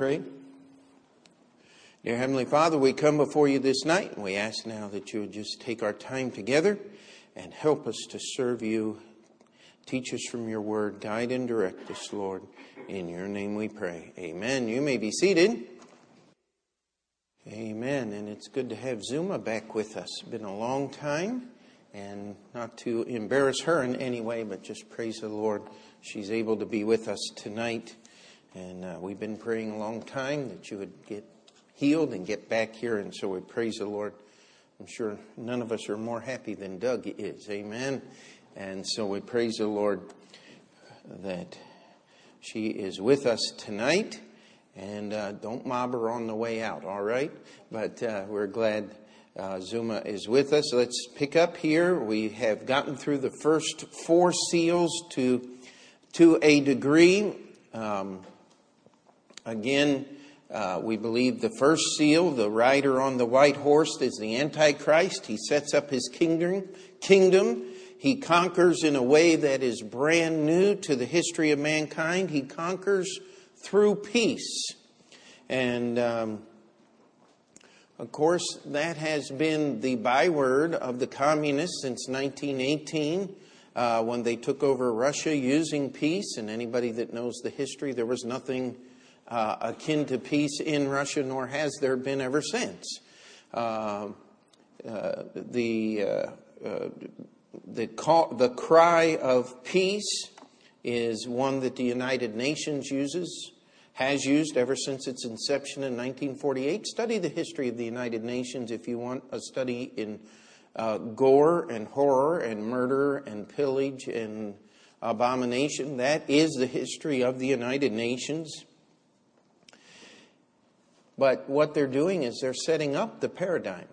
pray. Dear Heavenly Father, we come before you this night and we ask now that you would just take our time together and help us to serve you. Teach us from your word, guide and direct us, Lord. In your name we pray. Amen. You may be seated. Amen. And it's good to have Zuma back with us. It's been a long time, and not to embarrass her in any way, but just praise the Lord. She's able to be with us tonight. And uh, we've been praying a long time that you would get healed and get back here. And so we praise the Lord. I'm sure none of us are more happy than Doug is. Amen. And so we praise the Lord that she is with us tonight. And uh, don't mob her on the way out, all right? But uh, we're glad uh, Zuma is with us. Let's pick up here. We have gotten through the first four seals to, to a degree. Um, Again, uh, we believe the first seal, the rider on the white horse, is the Antichrist. He sets up his kingdom. Kingdom. He conquers in a way that is brand new to the history of mankind. He conquers through peace, and um, of course, that has been the byword of the communists since 1918. Uh, when they took over Russia using peace, and anybody that knows the history, there was nothing uh, akin to peace in Russia, nor has there been ever since. Uh, uh, the, uh, uh, the, call, the cry of peace is one that the United Nations uses, has used ever since its inception in 1948. Study the history of the United Nations if you want a study in uh, gore and horror and murder and pillage and abomination. That is the history of the United Nations. But what they're doing is they're setting up the paradigm.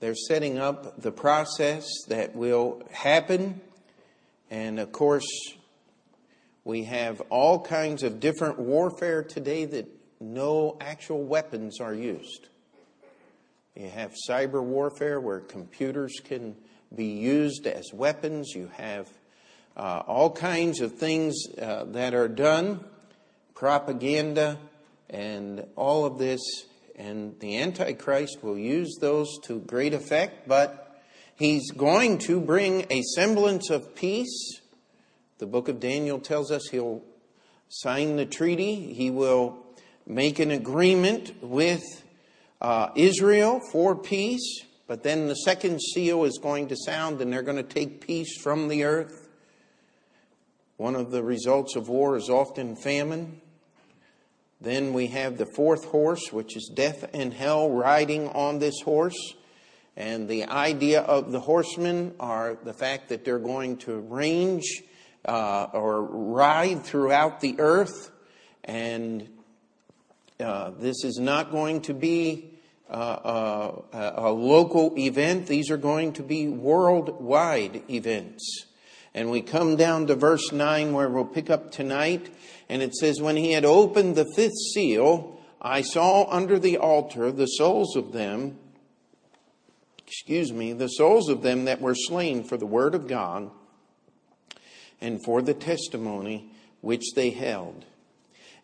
They're setting up the process that will happen. And of course, we have all kinds of different warfare today that no actual weapons are used. You have cyber warfare where computers can be used as weapons. You have uh, all kinds of things uh, that are done, propaganda, and all of this, and the Antichrist will use those to great effect, but he's going to bring a semblance of peace. The book of Daniel tells us he'll sign the treaty, he will make an agreement with uh, Israel for peace, but then the second seal is going to sound and they're going to take peace from the earth. One of the results of war is often famine. Then we have the fourth horse, which is death and hell riding on this horse. And the idea of the horsemen are the fact that they're going to range uh, or ride throughout the earth. And uh, this is not going to be uh, uh a local event, these are going to be worldwide events. And we come down to verse 9 where we'll pick up tonight. And it says, When he had opened the fifth seal, I saw under the altar the souls of them, excuse me, the souls of them that were slain for the word of God and for the testimony which they held.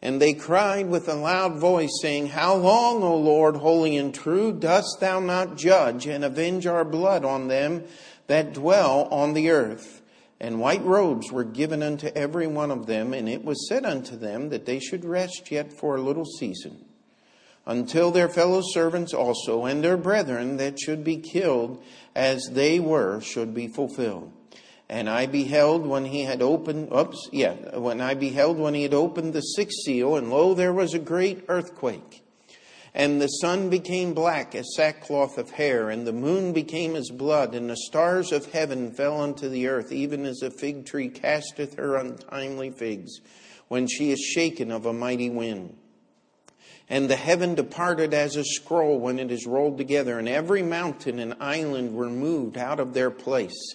And they cried with a loud voice, saying, How long, O Lord, holy and true, dost thou not judge and avenge our blood on them that dwell on the earth? And white robes were given unto every one of them, and it was said unto them that they should rest yet for a little season, until their fellow servants also and their brethren that should be killed as they were should be fulfilled. And I beheld when he had opened, oops, yeah, when I beheld when he had opened the sixth seal, and lo, there was a great earthquake and the sun became black as sackcloth of hair, and the moon became as blood, and the stars of heaven fell unto the earth, even as a fig tree casteth her untimely figs, when she is shaken of a mighty wind. And the heaven departed as a scroll when it is rolled together, and every mountain and island were moved out of their place.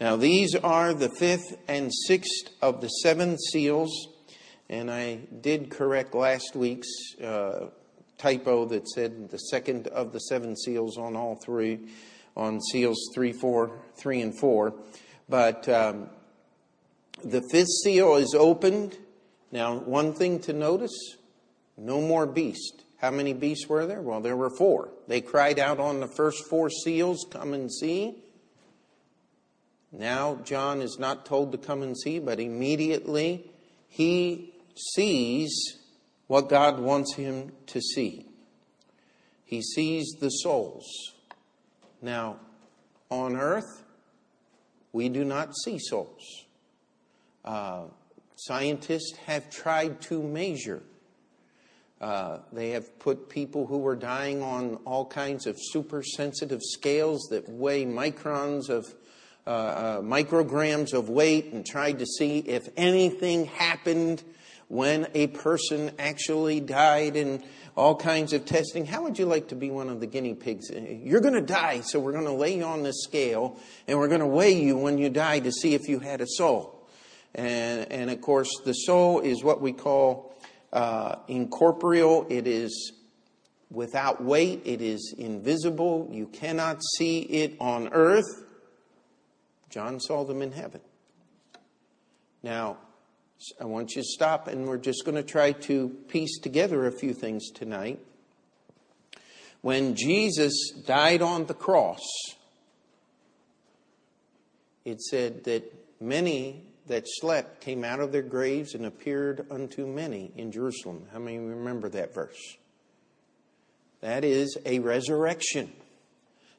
Now, these are the fifth and sixth of the seven seals, and I did correct last week's uh, typo that said the second of the seven seals on all three, on seals three, four, three, and four. But um, the fifth seal is opened. Now, one thing to notice no more beast. How many beasts were there? Well, there were four. They cried out on the first four seals, Come and see. Now, John is not told to come and see, but immediately he sees what God wants him to see. He sees the souls. Now, on earth, we do not see souls. Uh, scientists have tried to measure. Uh, they have put people who were dying on all kinds of super sensitive scales that weigh microns of uh, uh, micrograms of weight and tried to see if anything happened when a person actually died and all kinds of testing. How would you like to be one of the guinea pigs? You're going to die, so we're going to lay you on this scale and we're going to weigh you when you die to see if you had a soul. And, and of course, the soul is what we call uh, incorporeal. It is without weight. It is invisible. You cannot see it on earth. John saw them in heaven. Now, I want you to stop, and we're just going to try to piece together a few things tonight. When Jesus died on the cross, it said that many that slept came out of their graves and appeared unto many in Jerusalem. How many remember that verse? That is a resurrection.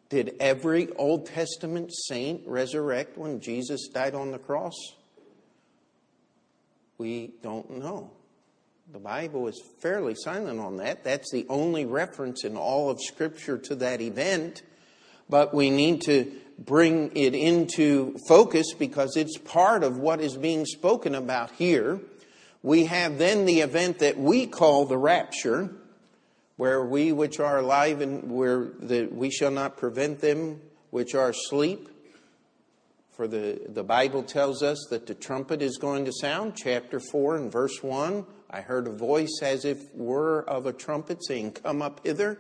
Did every Old Testament saint resurrect when Jesus died on the cross? We don't know. The Bible is fairly silent on that. That's the only reference in all of Scripture to that event. But we need to bring it into focus because it's part of what is being spoken about here. We have then the event that we call the rapture where we which are alive and where the, we shall not prevent them which are asleep. For the, the Bible tells us that the trumpet is going to sound, chapter 4 and verse 1. I heard a voice as if were of a trumpet saying, Come up hither.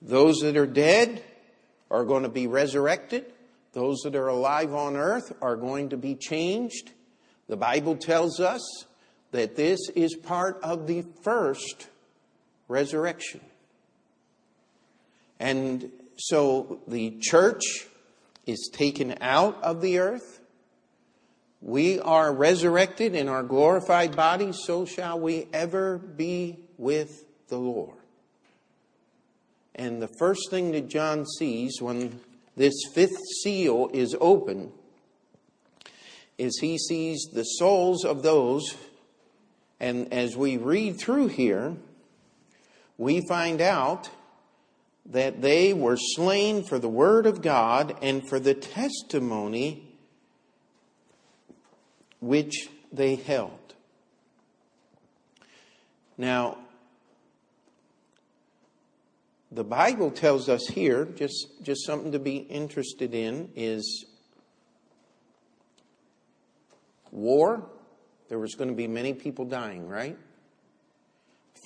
Those that are dead are going to be resurrected. Those that are alive on earth are going to be changed. The Bible tells us that this is part of the first resurrection. And so the church is taken out of the earth. We are resurrected in our glorified bodies, so shall we ever be with the Lord. And the first thing that John sees when this fifth seal is open is he sees the souls of those, and as we read through here, we find out that they were slain for the word of God and for the testimony which they held. Now, the Bible tells us here, just, just something to be interested in, is war. There was going to be many people dying, right?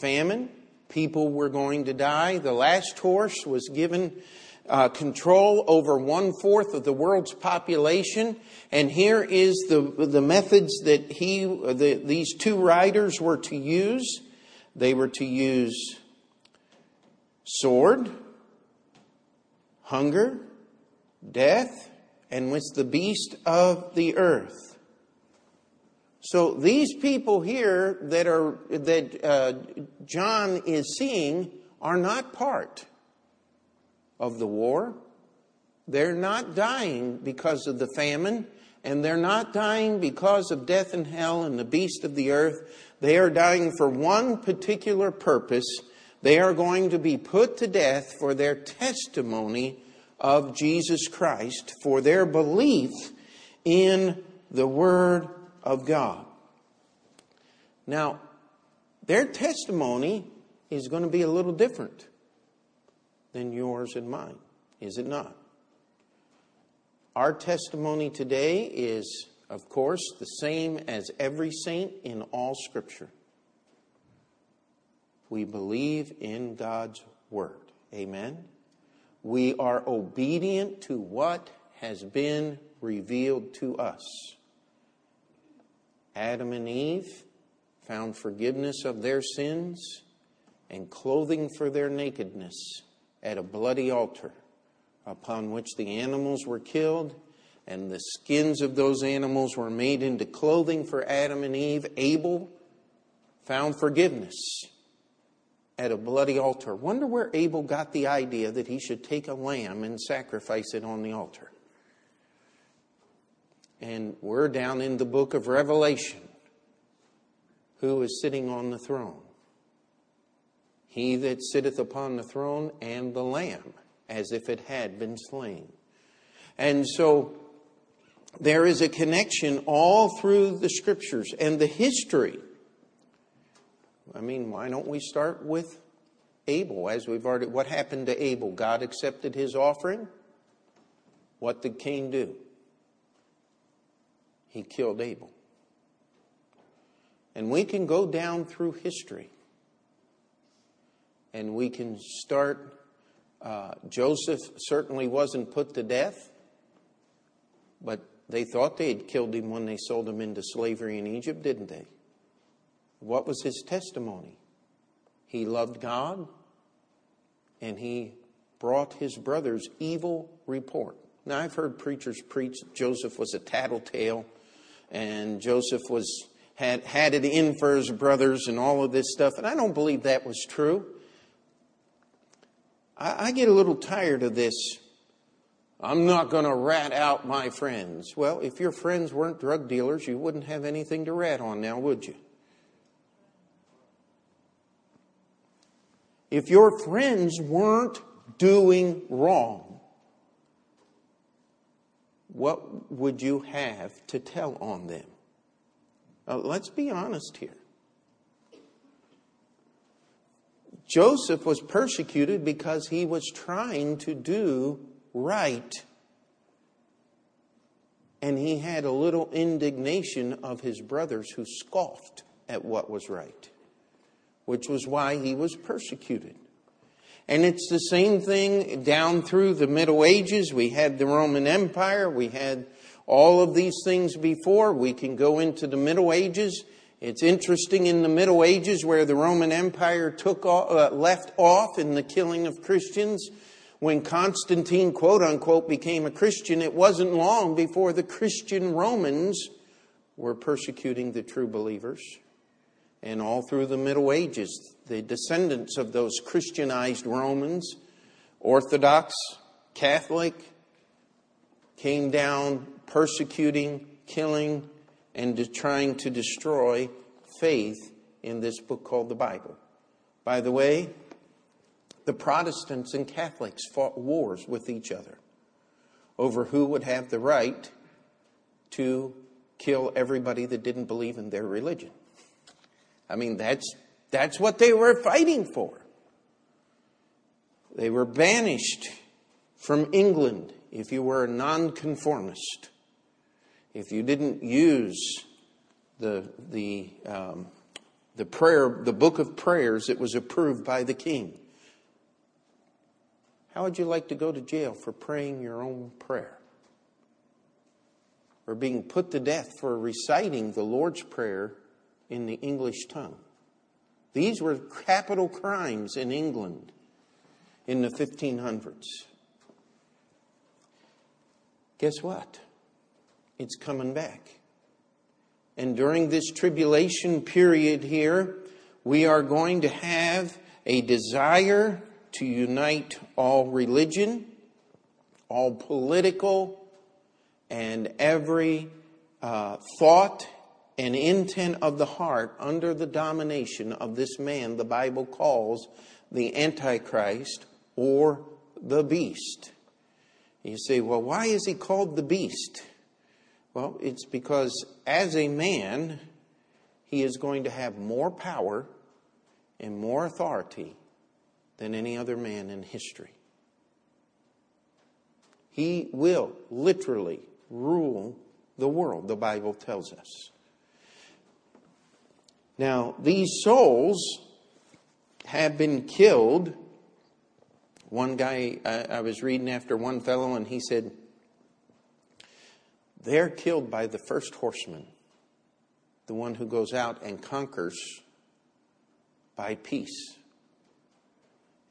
famine, people were going to die. The last horse was given uh, control over one fourth of the world's population. And here is the, the methods that he, the, these two riders were to use. They were to use sword, hunger, death, and with the beast of the earth. So these people here that are that uh, John is seeing are not part of the war. They're not dying because of the famine. And they're not dying because of death and hell and the beast of the earth. They are dying for one particular purpose. They are going to be put to death for their testimony of Jesus Christ, for their belief in the Word of God. Now, their testimony is going to be a little different than yours and mine, is it not? Our testimony today is, of course, the same as every saint in all Scripture. We believe in God's Word. Amen. We are obedient to what has been revealed to us. Adam and Eve found forgiveness of their sins and clothing for their nakedness at a bloody altar upon which the animals were killed and the skins of those animals were made into clothing for Adam and Eve. Abel found forgiveness at a bloody altar. Wonder where Abel got the idea that he should take a lamb and sacrifice it on the altar. And we're down in the book of Revelation. Who is sitting on the throne? He that sitteth upon the throne and the Lamb, as if it had been slain. And so there is a connection all through the scriptures and the history. I mean, why don't we start with Abel, as we've already. What happened to Abel? God accepted his offering. What did Cain do? He killed Abel. And we can go down through history and we can start. Uh, Joseph certainly wasn't put to death, but they thought they had killed him when they sold him into slavery in Egypt, didn't they? What was his testimony? He loved God and he brought his brothers evil report. Now, I've heard preachers preach Joseph was a tattletale and Joseph was had, had it in for his brothers and all of this stuff, and I don't believe that was true. I, I get a little tired of this. I'm not going to rat out my friends. Well, if your friends weren't drug dealers, you wouldn't have anything to rat on now, would you? If your friends weren't doing wrong, what would you have to tell on them? Now, let's be honest here. Joseph was persecuted because he was trying to do right. And he had a little indignation of his brothers who scoffed at what was right which was why he was persecuted. And it's the same thing down through the Middle Ages. We had the Roman Empire, we had all of these things before. We can go into the Middle Ages. It's interesting in the Middle Ages where the Roman Empire took off, uh, left off in the killing of Christians. When Constantine, quote unquote, became a Christian, it wasn't long before the Christian Romans were persecuting the true believers and all through the Middle Ages, the descendants of those Christianized Romans, Orthodox, Catholic, came down persecuting, killing, and trying to destroy faith in this book called the Bible. By the way, the Protestants and Catholics fought wars with each other over who would have the right to kill everybody that didn't believe in their religion. I mean, that's, that's what they were fighting for. They were banished from England if you were a nonconformist, if you didn't use the, the, um, the prayer, the book of prayers that was approved by the king. How would you like to go to jail for praying your own prayer? Or being put to death for reciting the Lord's Prayer in the English tongue. These were capital crimes in England in the 1500s. Guess what? It's coming back. And during this tribulation period here, we are going to have a desire to unite all religion, all political and every uh, thought and intent of the heart under the domination of this man the Bible calls the Antichrist or the beast. You say, well, why is he called the beast? Well, it's because as a man, he is going to have more power and more authority than any other man in history. He will literally rule the world, the Bible tells us. Now, these souls have been killed. One guy, I, I was reading after one fellow, and he said, They're killed by the first horseman, the one who goes out and conquers by peace.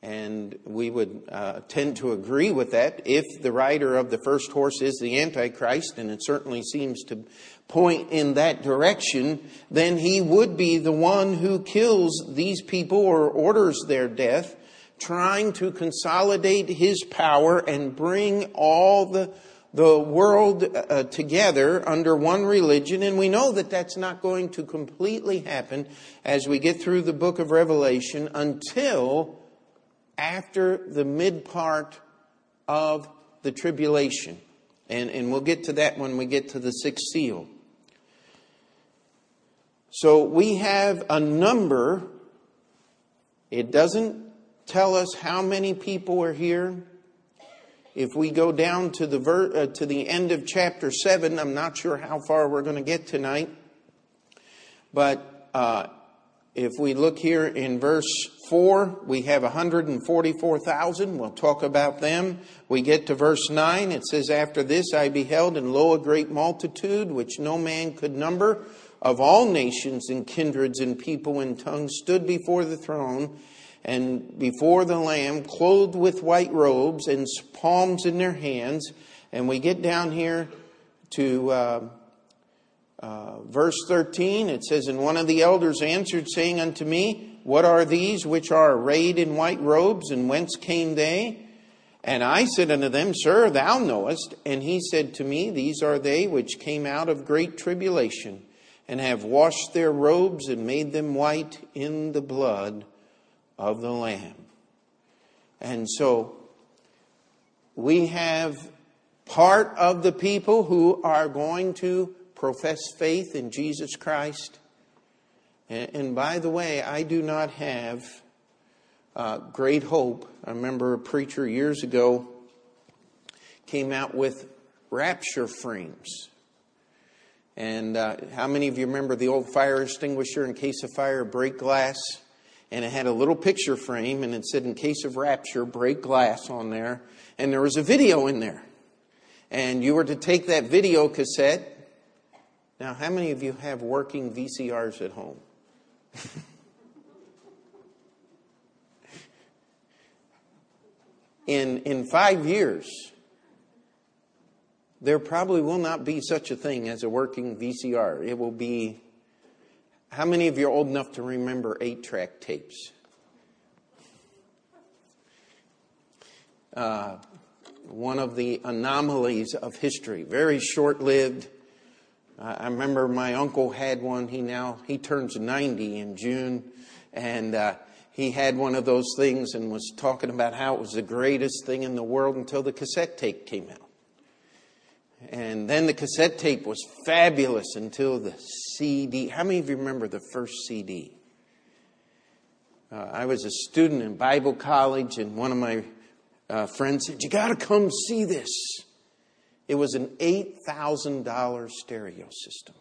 And we would uh, tend to agree with that if the rider of the first horse is the Antichrist, and it certainly seems to point in that direction, then he would be the one who kills these people or orders their death, trying to consolidate his power and bring all the the world uh, together under one religion, and we know that that's not going to completely happen as we get through the book of Revelation until after the mid part of the tribulation. And, and we'll get to that when we get to the sixth seal. So we have a number. It doesn't tell us how many people are here. If we go down to the, ver- uh, to the end of chapter 7, I'm not sure how far we're going to get tonight. But uh, if we look here in verse 4, we have 144,000. We'll talk about them. We get to verse 9. It says, After this I beheld, and lo, a great multitude, which no man could number, of all nations and kindreds and people and tongues, stood before the throne and before the Lamb, clothed with white robes and palms in their hands. And we get down here to. Uh, uh, verse 13, it says, And one of the elders answered, saying unto me, What are these which are arrayed in white robes, and whence came they? And I said unto them, Sir, thou knowest. And he said to me, These are they which came out of great tribulation, and have washed their robes and made them white in the blood of the Lamb. And so we have part of the people who are going to profess faith in Jesus Christ. And, and by the way, I do not have uh, great hope. I remember a preacher years ago came out with rapture frames. And uh, how many of you remember the old fire extinguisher in case of fire, break glass? And it had a little picture frame, and it said, in case of rapture, break glass on there. And there was a video in there. And you were to take that video cassette now, how many of you have working VCRs at home? in, in five years, there probably will not be such a thing as a working VCR. It will be. How many of you are old enough to remember eight track tapes? Uh, one of the anomalies of history, very short lived I remember my uncle had one. He now he turns 90 in June, and uh, he had one of those things and was talking about how it was the greatest thing in the world until the cassette tape came out. And then the cassette tape was fabulous until the CD. How many of you remember the first CD? Uh, I was a student in Bible college, and one of my uh, friends said, "You got to come see this." It was an $8,000 stereo system.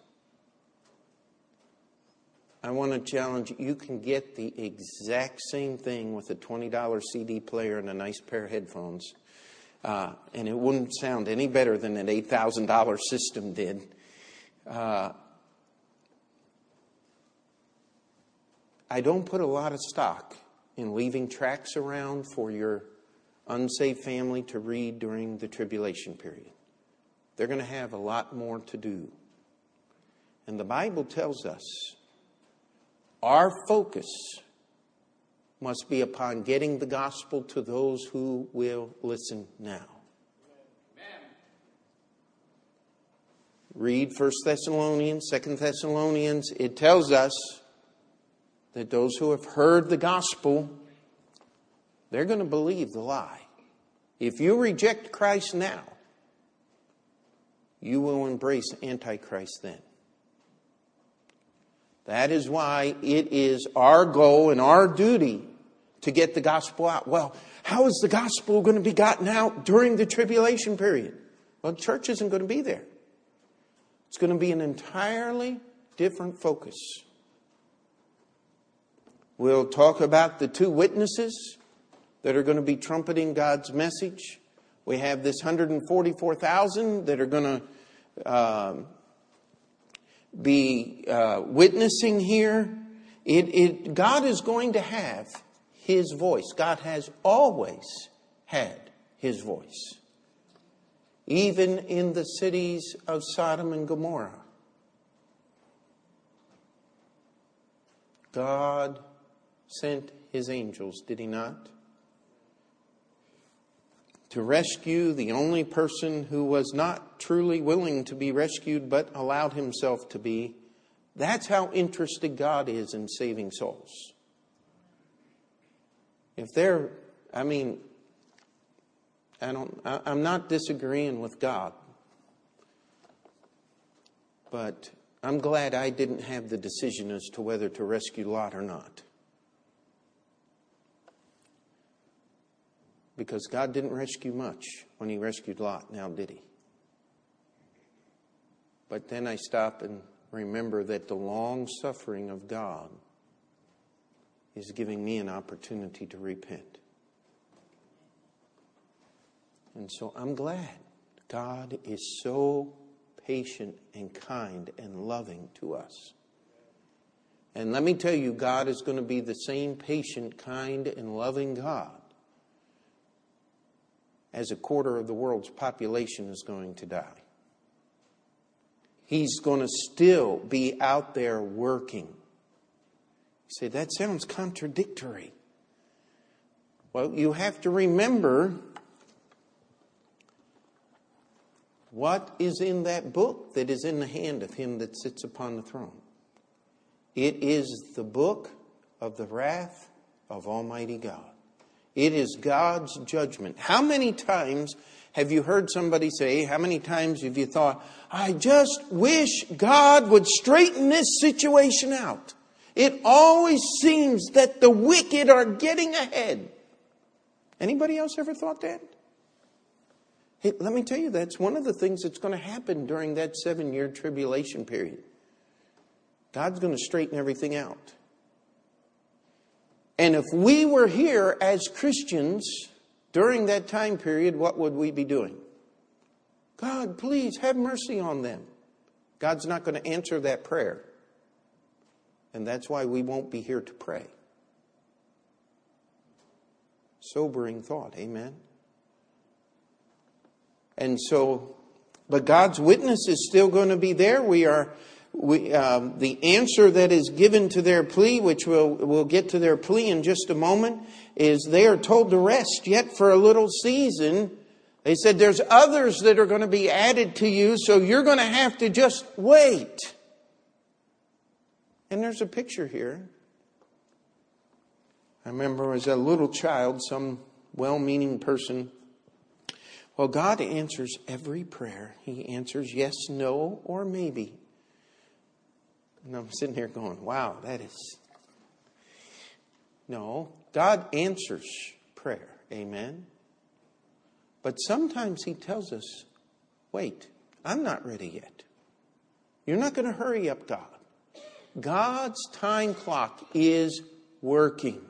I want to challenge you, you can get the exact same thing with a $20 CD player and a nice pair of headphones. Uh, and it wouldn't sound any better than an $8,000 system did. Uh, I don't put a lot of stock in leaving tracts around for your unsaved family to read during the tribulation period they're going to have a lot more to do. And the Bible tells us our focus must be upon getting the gospel to those who will listen now. Read 1 Thessalonians, 2 Thessalonians. It tells us that those who have heard the gospel, they're going to believe the lie. If you reject Christ now, you will embrace Antichrist then. That is why it is our goal and our duty to get the gospel out. Well, how is the gospel going to be gotten out during the tribulation period? Well, the church isn't going to be there. It's going to be an entirely different focus. We'll talk about the two witnesses that are going to be trumpeting God's message. We have this 144,000 that are going to um, be uh, witnessing here. It, it, God is going to have His voice. God has always had His voice, even in the cities of Sodom and Gomorrah. God sent His angels, did He not? To rescue the only person who was not truly willing to be rescued but allowed himself to be. That's how interested God is in saving souls. If they're, I mean, I don't, I, I'm not disagreeing with God, but I'm glad I didn't have the decision as to whether to rescue Lot or not. Because God didn't rescue much when He rescued Lot, now did He? But then I stop and remember that the long suffering of God is giving me an opportunity to repent. And so I'm glad God is so patient and kind and loving to us. And let me tell you, God is going to be the same patient, kind, and loving God as a quarter of the world's population is going to die. He's going to still be out there working. You say, that sounds contradictory. Well, you have to remember what is in that book that is in the hand of him that sits upon the throne. It is the book of the wrath of Almighty God. It is God's judgment. How many times have you heard somebody say, how many times have you thought, I just wish God would straighten this situation out? It always seems that the wicked are getting ahead. Anybody else ever thought that? Hey, let me tell you, that's one of the things that's going to happen during that seven year tribulation period. God's going to straighten everything out. And if we were here as Christians during that time period, what would we be doing? God, please have mercy on them. God's not going to answer that prayer. And that's why we won't be here to pray. Sobering thought, amen? And so, but God's witness is still going to be there. We are we, um, the answer that is given to their plea, which we'll, we'll get to their plea in just a moment, is they are told to rest yet for a little season. They said there's others that are going to be added to you, so you're going to have to just wait. And there's a picture here. I remember as a little child, some well meaning person. Well, God answers every prayer. He answers yes, no, or maybe. And I'm sitting here going, wow, that is. No, God answers prayer. Amen. But sometimes He tells us, wait, I'm not ready yet. You're not going to hurry up, God. God's time clock is working.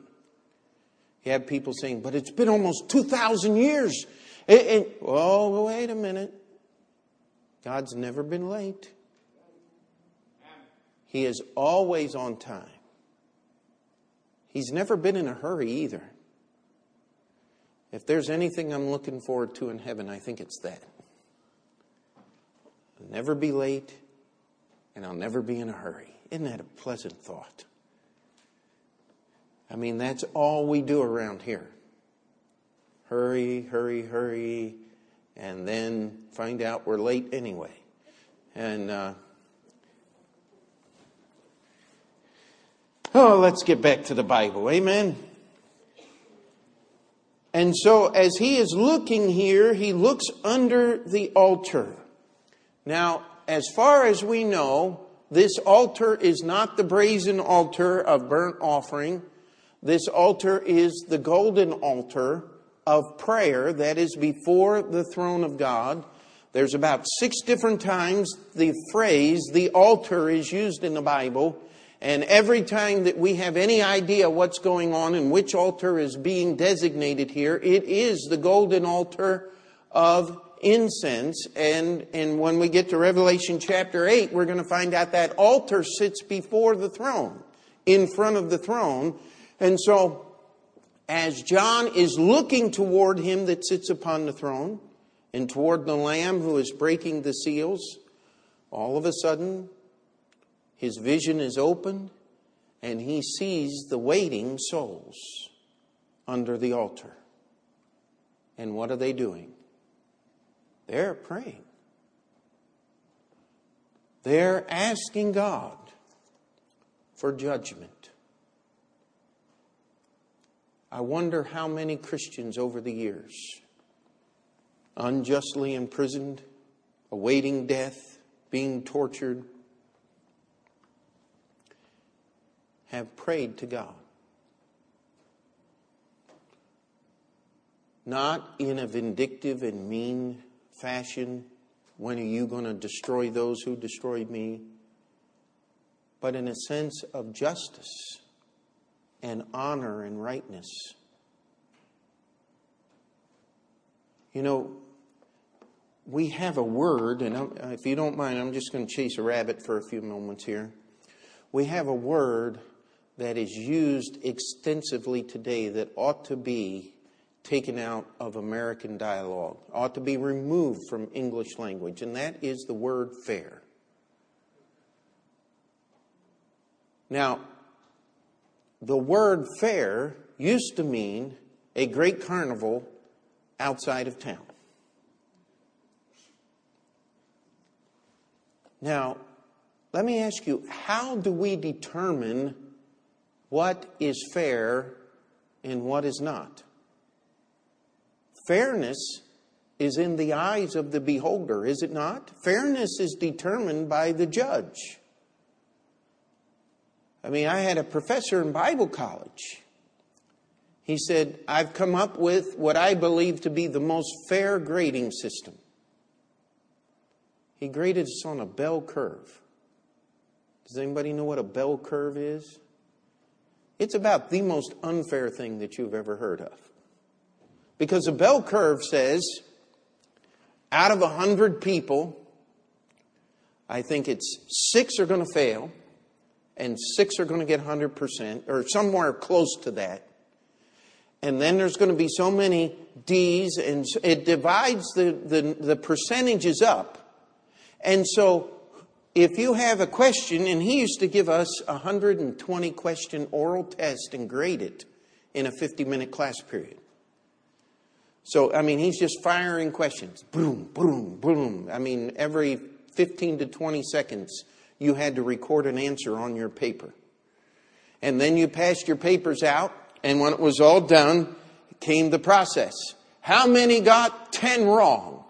You have people saying, but it's been almost 2,000 years. And, and, oh, wait a minute. God's never been late. He is always on time. He's never been in a hurry either. If there's anything I'm looking forward to in heaven, I think it's that. I'll never be late, and I'll never be in a hurry. Isn't that a pleasant thought? I mean, that's all we do around here. Hurry, hurry, hurry, and then find out we're late anyway. And, uh, oh, let's get back to the Bible. Amen. And so, as he is looking here, he looks under the altar. Now, as far as we know, this altar is not the brazen altar of burnt offering. This altar is the golden altar of prayer that is before the throne of God. There's about six different times the phrase, the altar, is used in the Bible. And every time that we have any idea what's going on and which altar is being designated here, it is the golden altar of incense. And, and when we get to Revelation chapter 8, we're going to find out that altar sits before the throne, in front of the throne. And so, as John is looking toward him that sits upon the throne and toward the Lamb who is breaking the seals, all of a sudden his vision is opened and he sees the waiting souls under the altar. And what are they doing? They're praying. They're asking God for judgment. I wonder how many Christians over the years, unjustly imprisoned, awaiting death, being tortured, have prayed to God. Not in a vindictive and mean fashion. When are you going to destroy those who destroyed me? But in a sense of justice and honor and rightness. You know, we have a word, and if you don't mind, I'm just going to chase a rabbit for a few moments here. We have a word that is used extensively today that ought to be taken out of American dialogue, ought to be removed from English language, and that is the word fair. Now, the word fair used to mean a great carnival outside of town. Now, let me ask you, how do we determine what is fair and what is not. Fairness is in the eyes of the beholder, is it not? Fairness is determined by the judge. I mean, I had a professor in Bible college. He said, I've come up with what I believe to be the most fair grading system. He graded us on a bell curve. Does anybody know what a bell curve is? It's about the most unfair thing that you've ever heard of. Because a bell curve says, out of a hundred people, I think it's six are going to fail, and six are going to get 100%, or somewhere close to that. And then there's going to be so many D's, and it divides the, the, the percentages up. And so if you have a question, and he used to give us a 120 question oral test and grade it in a 50 minute class period. So, I mean, he's just firing questions. Boom, boom, boom. I mean, every 15 to 20 seconds, you had to record an answer on your paper. And then you passed your papers out, and when it was all done, came the process. How many got 10 wrong?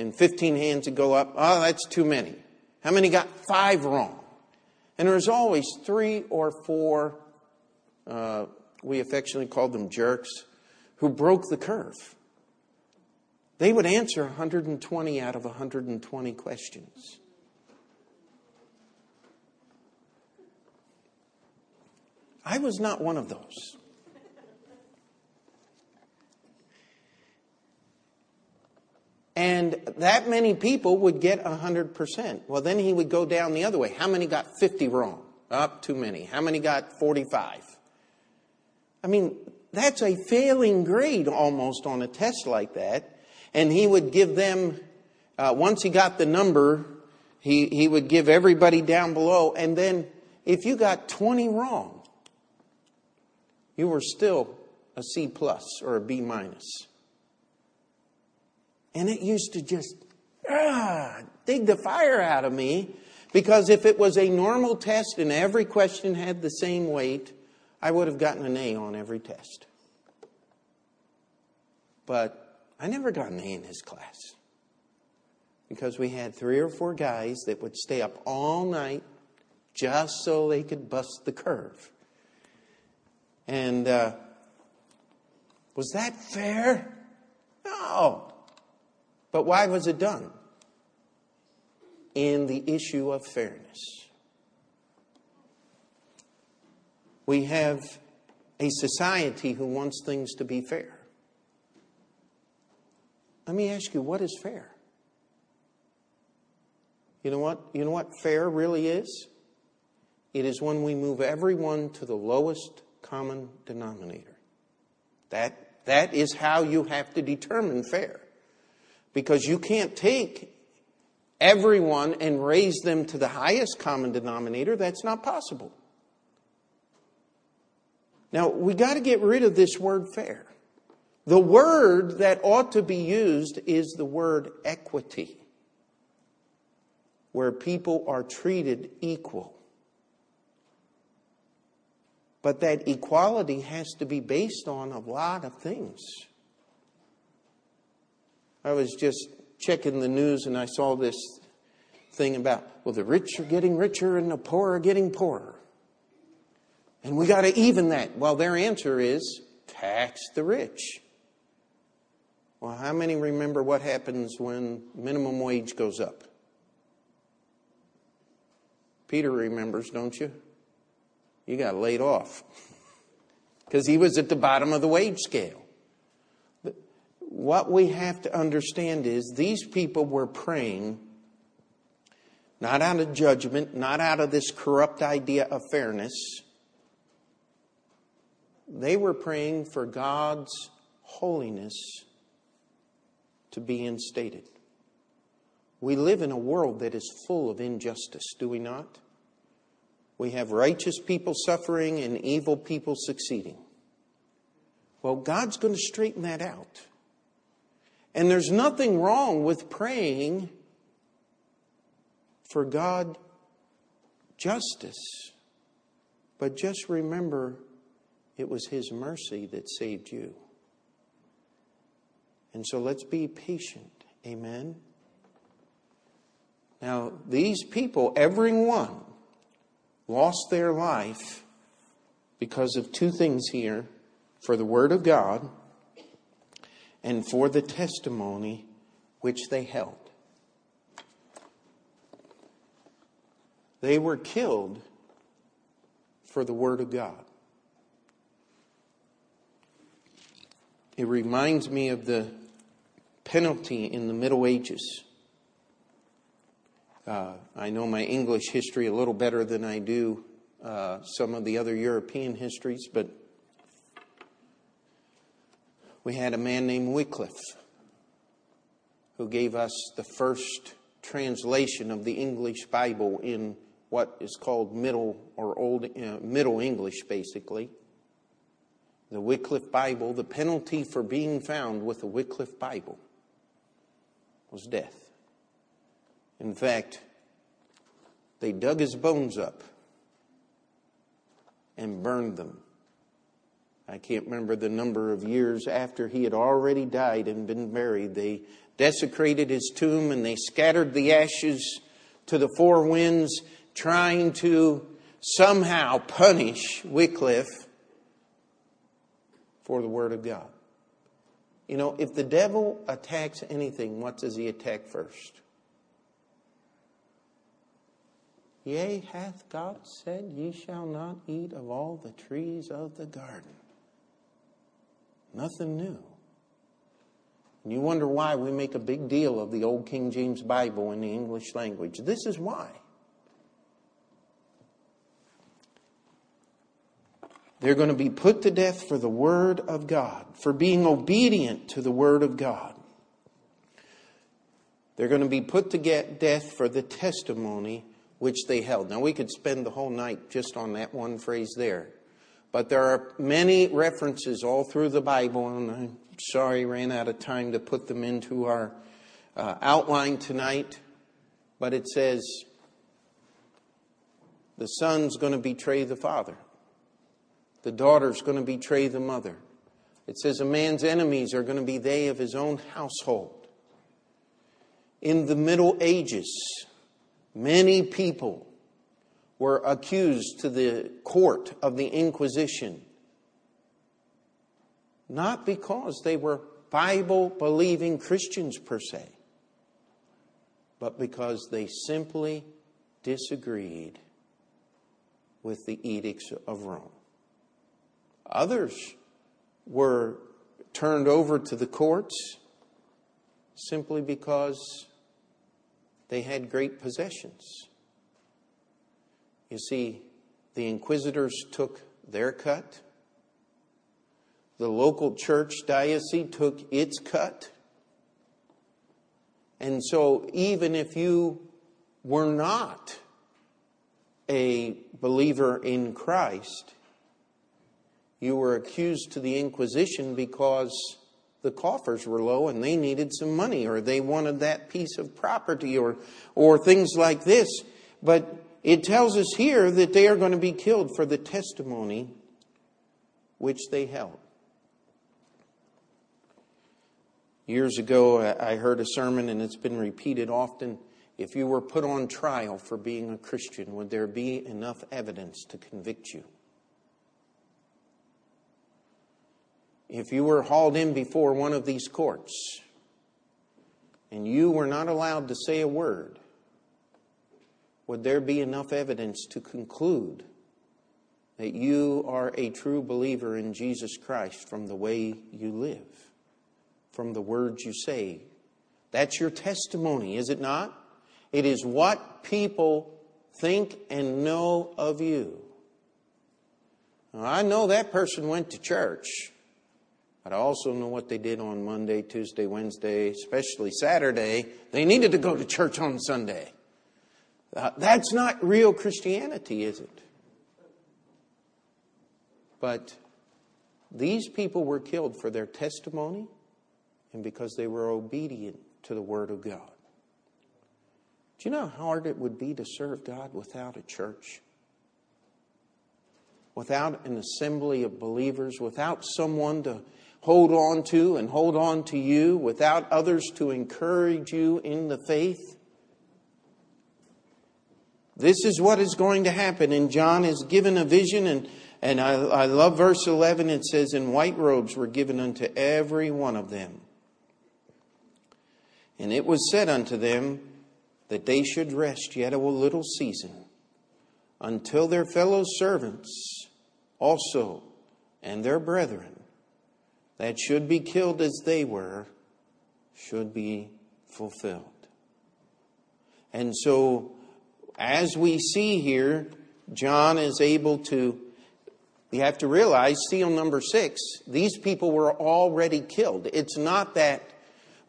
And 15 hands would go up. Oh, that's too many. How many got five wrong? And there's always three or four, uh, we affectionately called them jerks, who broke the curve. They would answer 120 out of 120 questions. I was not one of those. And that many people would get 100%. Well, then he would go down the other way. How many got 50 wrong? Up, too many. How many got 45? I mean, that's a failing grade almost on a test like that. And he would give them, uh, once he got the number, he, he would give everybody down below. And then if you got 20 wrong, you were still a C plus or a B minus. And it used to just ah, dig the fire out of me because if it was a normal test and every question had the same weight, I would have gotten an A on every test. But I never got an A in his class because we had three or four guys that would stay up all night just so they could bust the curve. And uh, was that fair? No. But why was it done? In the issue of fairness. We have a society who wants things to be fair. Let me ask you, what is fair? You know what? You know what fair really is? It is when we move everyone to the lowest common denominator. That, that is how you have to determine fair. Because you can't take everyone and raise them to the highest common denominator. That's not possible. Now, we got to get rid of this word fair. The word that ought to be used is the word equity, where people are treated equal. But that equality has to be based on a lot of things. I was just checking the news and I saw this thing about, well, the rich are getting richer and the poor are getting poorer. And we got to even that. Well, their answer is tax the rich. Well, how many remember what happens when minimum wage goes up? Peter remembers, don't you? You got laid off because he was at the bottom of the wage scale. What we have to understand is these people were praying not out of judgment, not out of this corrupt idea of fairness. They were praying for God's holiness to be instated. We live in a world that is full of injustice, do we not? We have righteous people suffering and evil people succeeding. Well, God's going to straighten that out. And there's nothing wrong with praying for God justice. But just remember, it was His mercy that saved you. And so let's be patient. Amen. Now, these people, every one, lost their life because of two things here for the Word of God and for the testimony which they held. They were killed for the Word of God. It reminds me of the penalty in the Middle Ages. Uh, I know my English history a little better than I do uh, some of the other European histories, but we had a man named Wycliffe who gave us the first translation of the English Bible in what is called Middle or Old uh, Middle English, basically the Wycliffe Bible, the penalty for being found with the Wycliffe Bible was death. In fact, they dug his bones up and burned them. I can't remember the number of years after he had already died and been buried. They desecrated his tomb and they scattered the ashes to the four winds, trying to somehow punish Wycliffe for the Word of God. You know, if the devil attacks anything, what does he attack first? Yea, hath God said, Ye shall not eat of all the trees of the garden. Nothing new. And you wonder why we make a big deal of the Old King James Bible in the English language. This is why. They're going to be put to death for the Word of God, for being obedient to the Word of God. They're going to be put to death for the testimony which they held. Now, we could spend the whole night just on that one phrase there. But there are many references all through the Bible, and I'm sorry ran out of time to put them into our uh, outline tonight. but it says the son's going to betray the father, the daughter's going to betray the mother. It says a man's enemies are going to be they of his own household. In the Middle Ages, many people were accused to the court of the Inquisition, not because they were Bible believing Christians per se, but because they simply disagreed with the edicts of Rome. Others were turned over to the courts simply because they had great possessions. You see, the inquisitors took their cut. The local church diocese took its cut. And so, even if you were not a believer in Christ, you were accused to the Inquisition because the coffers were low and they needed some money or they wanted that piece of property or, or things like this. But it tells us here that they are going to be killed for the testimony which they held. Years ago, I heard a sermon, and it's been repeated often. If you were put on trial for being a Christian, would there be enough evidence to convict you? If you were hauled in before one of these courts and you were not allowed to say a word, would there be enough evidence to conclude that you are a true believer in Jesus Christ from the way you live, from the words you say? That's your testimony, is it not? It is what people think and know of you. Now, I know that person went to church, but I also know what they did on Monday, Tuesday, Wednesday, especially Saturday. They needed to go to church on Sunday. Uh, that's not real Christianity, is it? But these people were killed for their testimony and because they were obedient to the Word of God. Do you know how hard it would be to serve God without a church? Without an assembly of believers, without someone to hold on to and hold on to you, without others to encourage you in the faith? This is what is going to happen. And John is given a vision, and, and I, I love verse 11. It says, And white robes were given unto every one of them. And it was said unto them that they should rest yet a little season until their fellow servants also and their brethren that should be killed as they were should be fulfilled. And so as we see here, John is able to, you have to realize, seal number six, these people were already killed. It's not that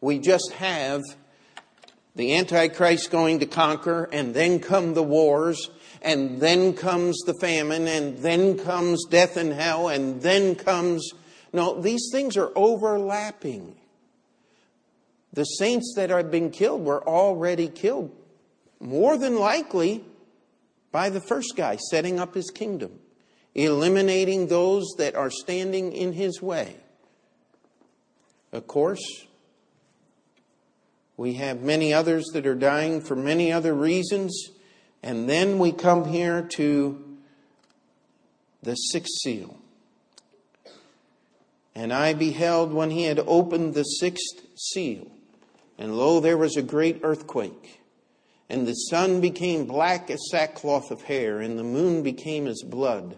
we just have the Antichrist going to conquer, and then come the wars, and then comes the famine, and then comes death and hell, and then comes. No, these things are overlapping. The saints that have been killed were already killed more than likely by the first guy setting up his kingdom, eliminating those that are standing in his way. Of course, we have many others that are dying for many other reasons. And then we come here to the sixth seal. And I beheld when he had opened the sixth seal, and lo, there was a great earthquake and the sun became black as sackcloth of hair, and the moon became as blood.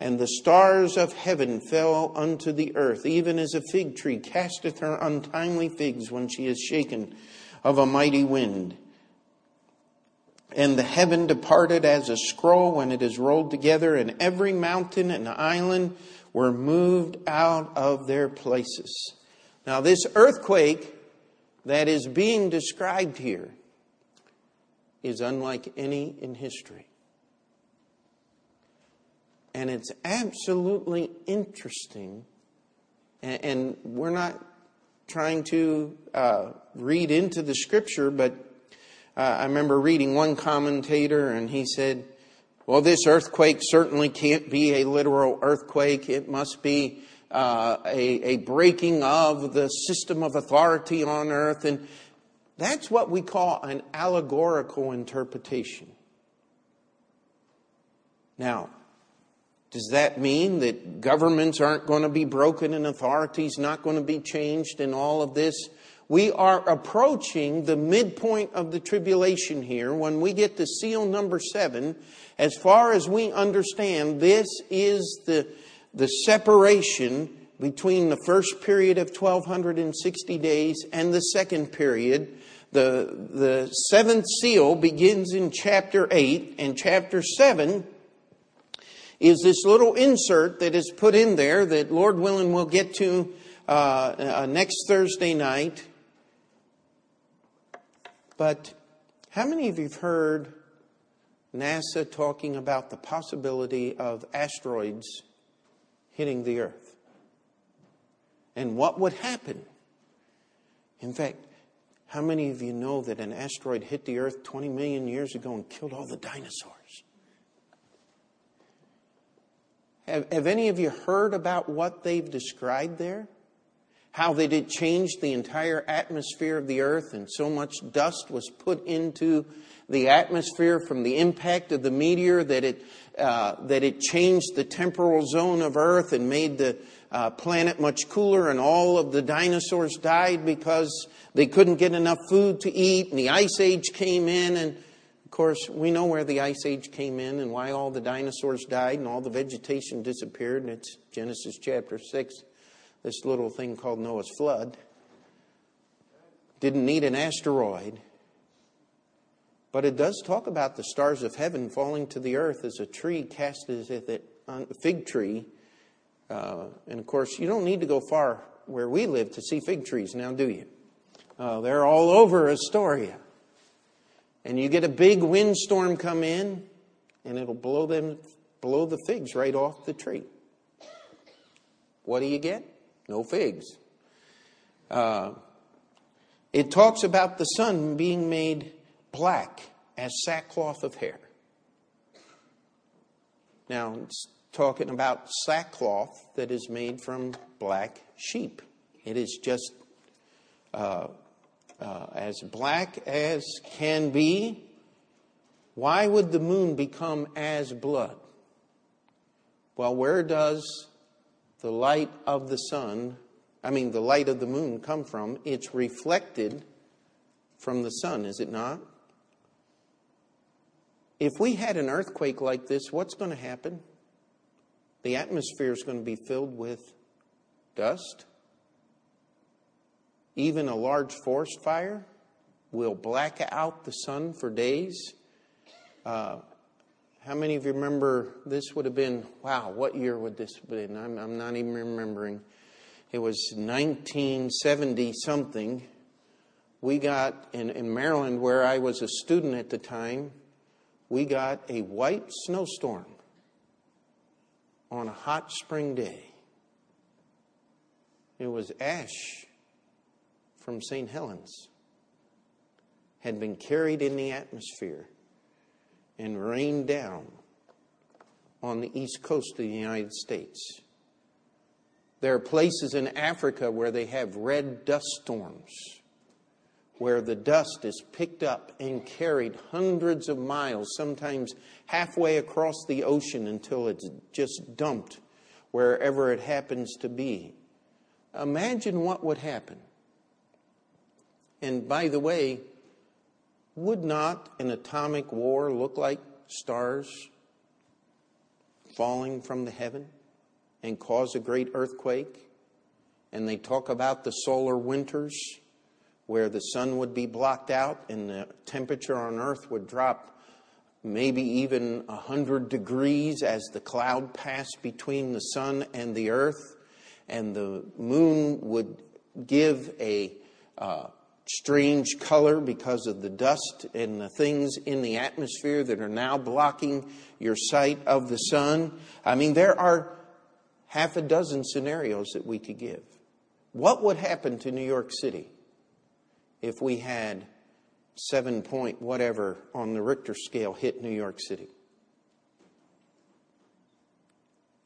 And the stars of heaven fell unto the earth, even as a fig tree casteth her untimely figs when she is shaken of a mighty wind. And the heaven departed as a scroll when it is rolled together, and every mountain and island were moved out of their places. Now, this earthquake that is being described here is unlike any in history. And it's absolutely interesting. And, and we're not trying to uh, read into the scripture, but Uh, I remember reading one commentator, and he said, Well, this earthquake certainly can't be a literal earthquake. It must be uh, a, a breaking of the system of authority on earth. And that's what we call an allegorical interpretation. Now, does that mean that governments aren't going to be broken and authorities not going to be changed in all of this? We are approaching the midpoint of the tribulation here when we get to seal number seven. As far as we understand, this is the, the separation between the first period of 1260 days and the second period. The, the seventh seal begins in chapter 8, and chapter 7 is this little insert that is put in there that, Lord willing, we'll get to uh, uh, next Thursday night. But how many of you have heard NASA talking about the possibility of asteroids hitting the Earth? And what would happen? In fact, how many of you know that an asteroid hit the Earth 20 million years ago and killed all the dinosaurs? Have, have any of you heard about what they've described there? How that it changed the entire atmosphere of the earth and so much dust was put into the atmosphere from the impact of the meteor that it, uh, that it changed the temporal zone of earth and made the uh, planet much cooler and all of the dinosaurs died because they couldn't get enough food to eat and the ice age came in and of course, we know where the ice age came in and why all the dinosaurs died and all the vegetation disappeared, and it's Genesis chapter 6, this little thing called Noah's flood. Didn't need an asteroid. But it does talk about the stars of heaven falling to the earth as a tree cast as if it, a fig tree. Uh, and of course, you don't need to go far where we live to see fig trees now, do you? Uh, they're all over Astoria and you get a big windstorm come in, and it'll blow them, blow the figs right off the tree. What do you get? No figs. Uh, it talks about the sun being made black as sackcloth of hair. Now, it's talking about sackcloth that is made from black sheep. It is just uh, uh, as black as can be, why would the moon become as blood? Well, where does the light of the sun, I mean, the light of the moon, come from? It's reflected from the sun, is it not? If we had an earthquake like this, what's going to happen? The atmosphere is going to be filled with dust even a large forest fire will black out the sun for days. Uh, how many of you remember this would have been, wow, what year would this have been? I'm, I'm not even remembering. It was 1970 something. We got, in, in Maryland, where I was a student at the time, we got a white snowstorm on a hot spring day. It was ash from St. Helens had been carried in the atmosphere and rained down on the east coast of the United States. There are places in Africa where they have red dust storms, where the dust is picked up and carried hundreds of miles, sometimes halfway across the ocean until it's just dumped wherever it happens to be. Imagine what would happen and by the way, would not an atomic war look like stars falling from the heaven and cause a great earthquake? And they talk about the solar winters where the sun would be blocked out and the temperature on earth would drop maybe even 100 degrees as the cloud passed between the sun and the earth, and the moon would give a uh, strange color because of the dust and the things in the atmosphere that are now blocking your sight of the sun. I mean, there are half a dozen scenarios that we could give. What would happen to New York City if we had seven point whatever on the Richter scale hit New York City.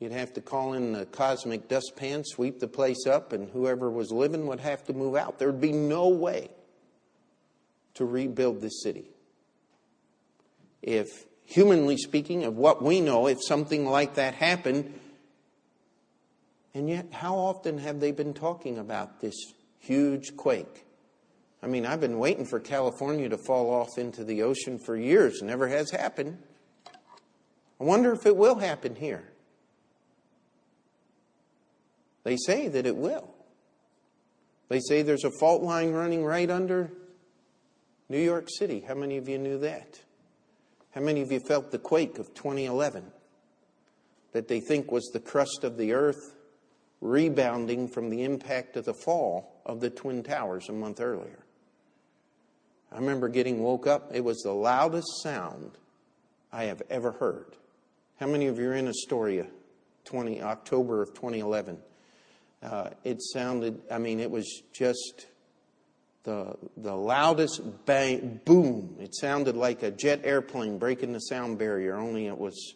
You'd have to call in the cosmic dustpan, sweep the place up, and whoever was living would have to move out. There'd be no way to rebuild this city. If, humanly speaking, of what we know, if something like that happened, and yet, how often have they been talking about this huge quake? I mean, I've been waiting for California to fall off into the ocean for years. Never has happened. I wonder if it will happen here. They say that it will. They say there's a fault line running right under New York City. How many of you knew that? How many of you felt the quake of 2011 that they think was the crust of the earth rebounding from the impact of the fall of the Twin Towers a month earlier? I remember getting woke up. It was the loudest sound I have ever heard. How many of you are in Astoria, 20, October of 2011? Uh, it sounded, I mean, it was just the, the loudest bang, boom. It sounded like a jet airplane breaking the sound barrier, only it was.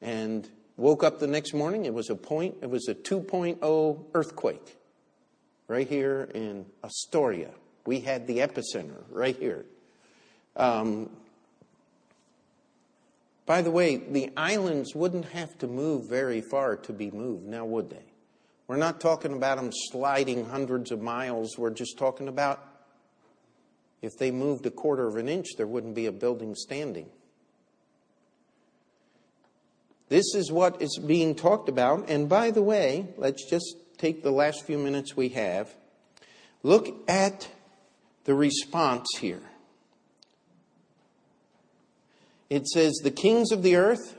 And woke up the next morning, it was a point, it was a 2.0 earthquake right here in Astoria. We had the epicenter right here. Um, by the way, the islands wouldn't have to move very far to be moved, now would they? We're not talking about them sliding hundreds of miles. We're just talking about if they moved a quarter of an inch, there wouldn't be a building standing. This is what is being talked about. And by the way, let's just take the last few minutes we have. Look at the response here. It says, The kings of the earth,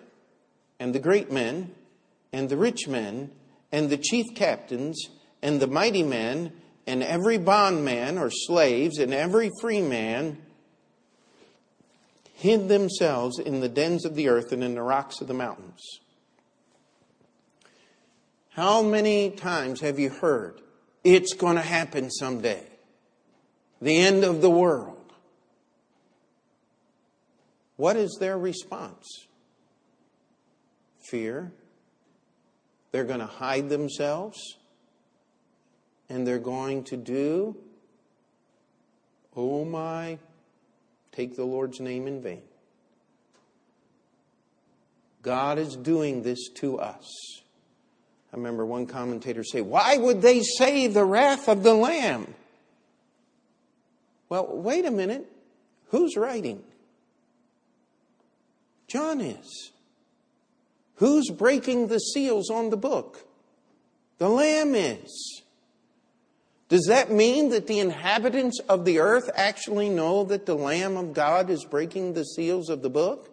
and the great men, and the rich men, and the chief captains and the mighty men and every bondman or slaves and every free man hid themselves in the dens of the earth and in the rocks of the mountains. How many times have you heard it's going to happen someday? The end of the world. What is their response? Fear, they're going to hide themselves. And they're going to do, oh my, take the Lord's name in vain. God is doing this to us. I remember one commentator say, Why would they say the wrath of the Lamb? Well, wait a minute. Who's writing? John is. Who's breaking the seals on the book? The Lamb is. Does that mean that the inhabitants of the earth actually know that the Lamb of God is breaking the seals of the book?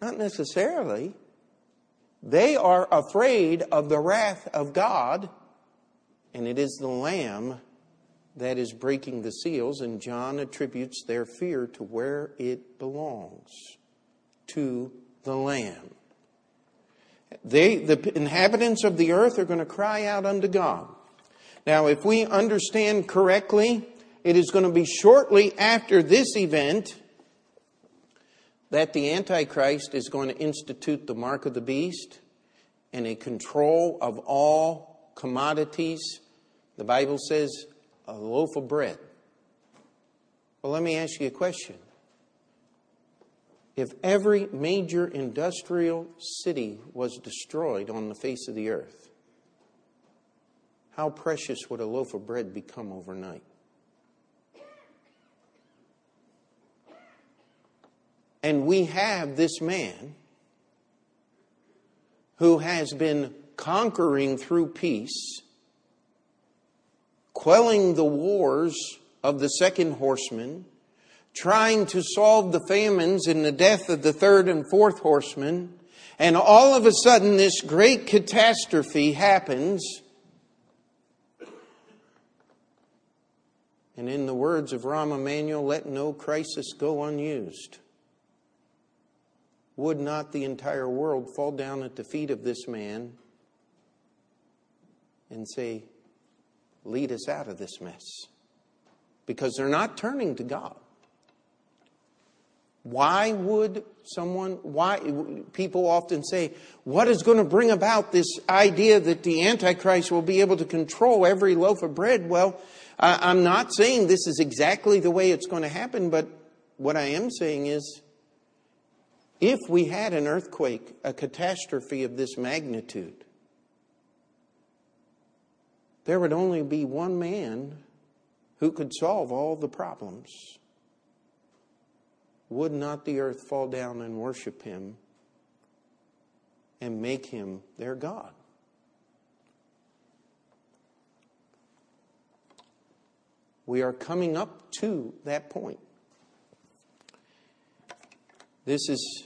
Not necessarily. They are afraid of the wrath of God, and it is the Lamb that is breaking the seals, and John attributes their fear to where it belongs to the Lamb. They, the inhabitants of the earth are going to cry out unto God. Now, if we understand correctly, it is going to be shortly after this event that the Antichrist is going to institute the mark of the beast and a control of all commodities. The Bible says a loaf of bread. Well, let me ask you a question if every major industrial city was destroyed on the face of the earth, how precious would a loaf of bread become overnight? And we have this man who has been conquering through peace, quelling the wars of the second horseman trying to solve the famines and the death of the third and fourth horsemen, and all of a sudden this great catastrophe happens. And in the words of Rahm Emanuel, let no crisis go unused. Would not the entire world fall down at the feet of this man and say, Lead us out of this mess? because they're not turning to God. Why would someone, why, people often say, what is going to bring about this idea that the Antichrist will be able to control every loaf of bread? Well, I'm not saying this is exactly the way it's going to happen, but what I am saying is if we had an earthquake, a catastrophe of this magnitude, there would only be one man who could solve all the problems. Would not the earth fall down and worship him and make him their God? We are coming up to that point. This is,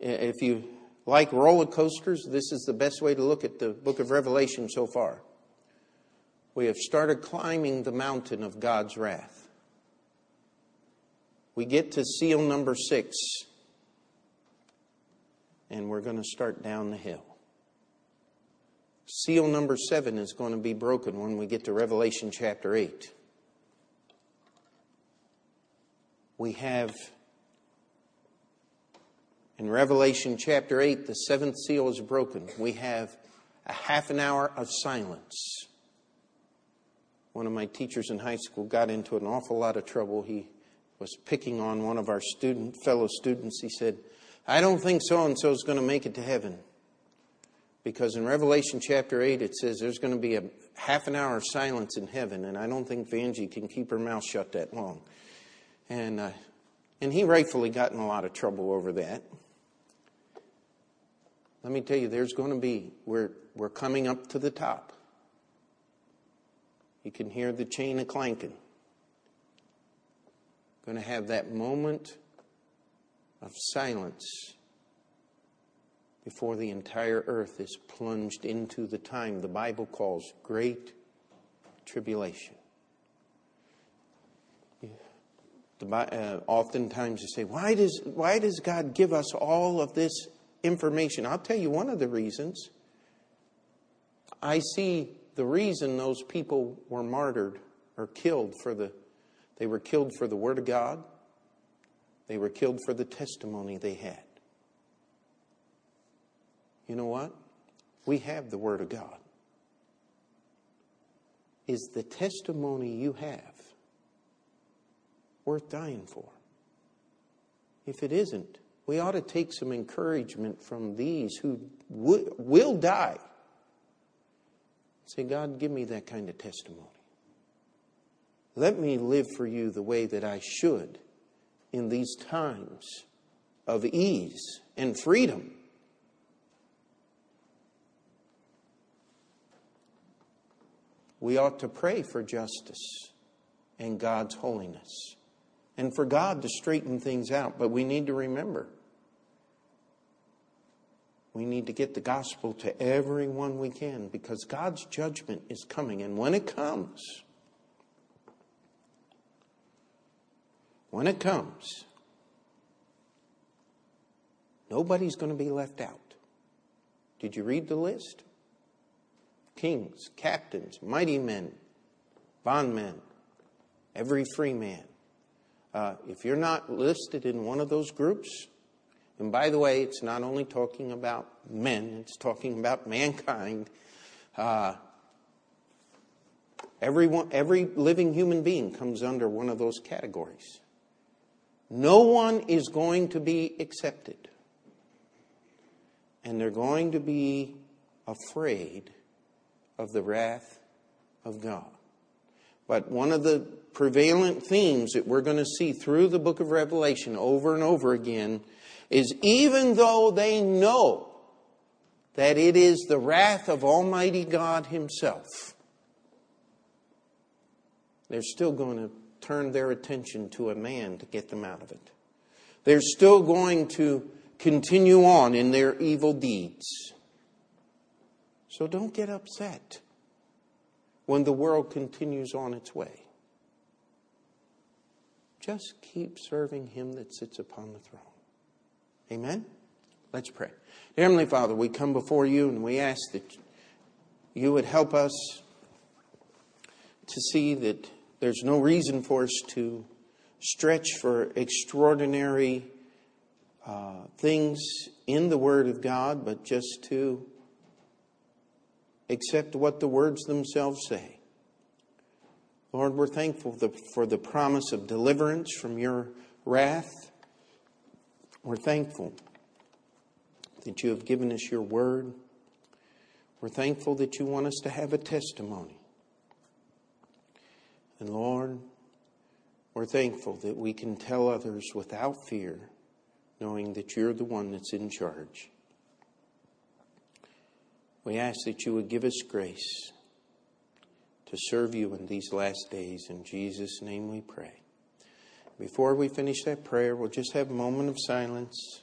if you like roller coasters, this is the best way to look at the book of Revelation so far. We have started climbing the mountain of God's wrath. We get to seal number six, and we're going to start down the hill. Seal number seven is going to be broken when we get to Revelation chapter 8. We have in Revelation chapter 8, the seventh seal is broken. We have a half an hour of silence. One of my teachers in high school got into an awful lot of trouble. He was picking on one of our student fellow students. He said, "I don't think so and so is going to make it to heaven." Because in Revelation chapter 8 it says there's going to be a half an hour of silence in heaven and I don't think Vanjie can keep her mouth shut that long. And uh, and he rightfully got in a lot of trouble over that. Let me tell you, there's going to be, we're, we're coming up to the top. You can hear the chain a clanking going to have that moment of silence before the entire earth is plunged into the time the Bible calls great tribulation. The, uh, oftentimes you say, why does, why does God give us all of this information? I'll tell you one of the reasons. I see the reason those people were martyred or killed for the they were killed for the Word of God, they were killed for the testimony they had. You know what? We have the Word of God. Is the testimony you have worth dying for? If it isn't, we ought to take some encouragement from these who will die. Say, God, give me that kind of testimony. Let me live for you the way that I should in these times of ease and freedom. We ought to pray for justice and God's holiness and for God to straighten things out. But we need to remember we need to get the gospel to everyone we can because God's judgment is coming. And when it comes, when it comes, nobody's going to be left out. Did you read the list? Kings, captains, mighty men, bondmen, every free man. Uh, if you're not listed in one of those groups, and by the way, it's not only talking about men, it's talking about mankind. Uh, everyone, every living human being comes under one of those categories. No one is going to be accepted. And they're going to be afraid of the wrath of God. But one of the prevalent themes that we're going to see through the book of Revelation over and over again is even though they know that it is the wrath of Almighty God Himself, they're still going to turn their attention to a man to get them out of it. They're still going to continue on in their evil deeds. So don't get upset when the world continues on its way. Just keep serving him that sits upon the throne. Amen? Let's pray. Dear Heavenly Father, we come before you and we ask that you would help us to see that there's no reason for us to stretch for extraordinary uh, things in the Word of God, but just to accept what the words themselves say. Lord, we're thankful for the promise of deliverance from your wrath. We're thankful that you have given us your word. We're thankful that you want us to have a testimony. And Lord, we're thankful that we can tell others without fear, knowing that you're the one that's in charge. We ask that you would give us grace to serve you in these last days. In Jesus' name we pray. Before we finish that prayer, we'll just have a moment of silence.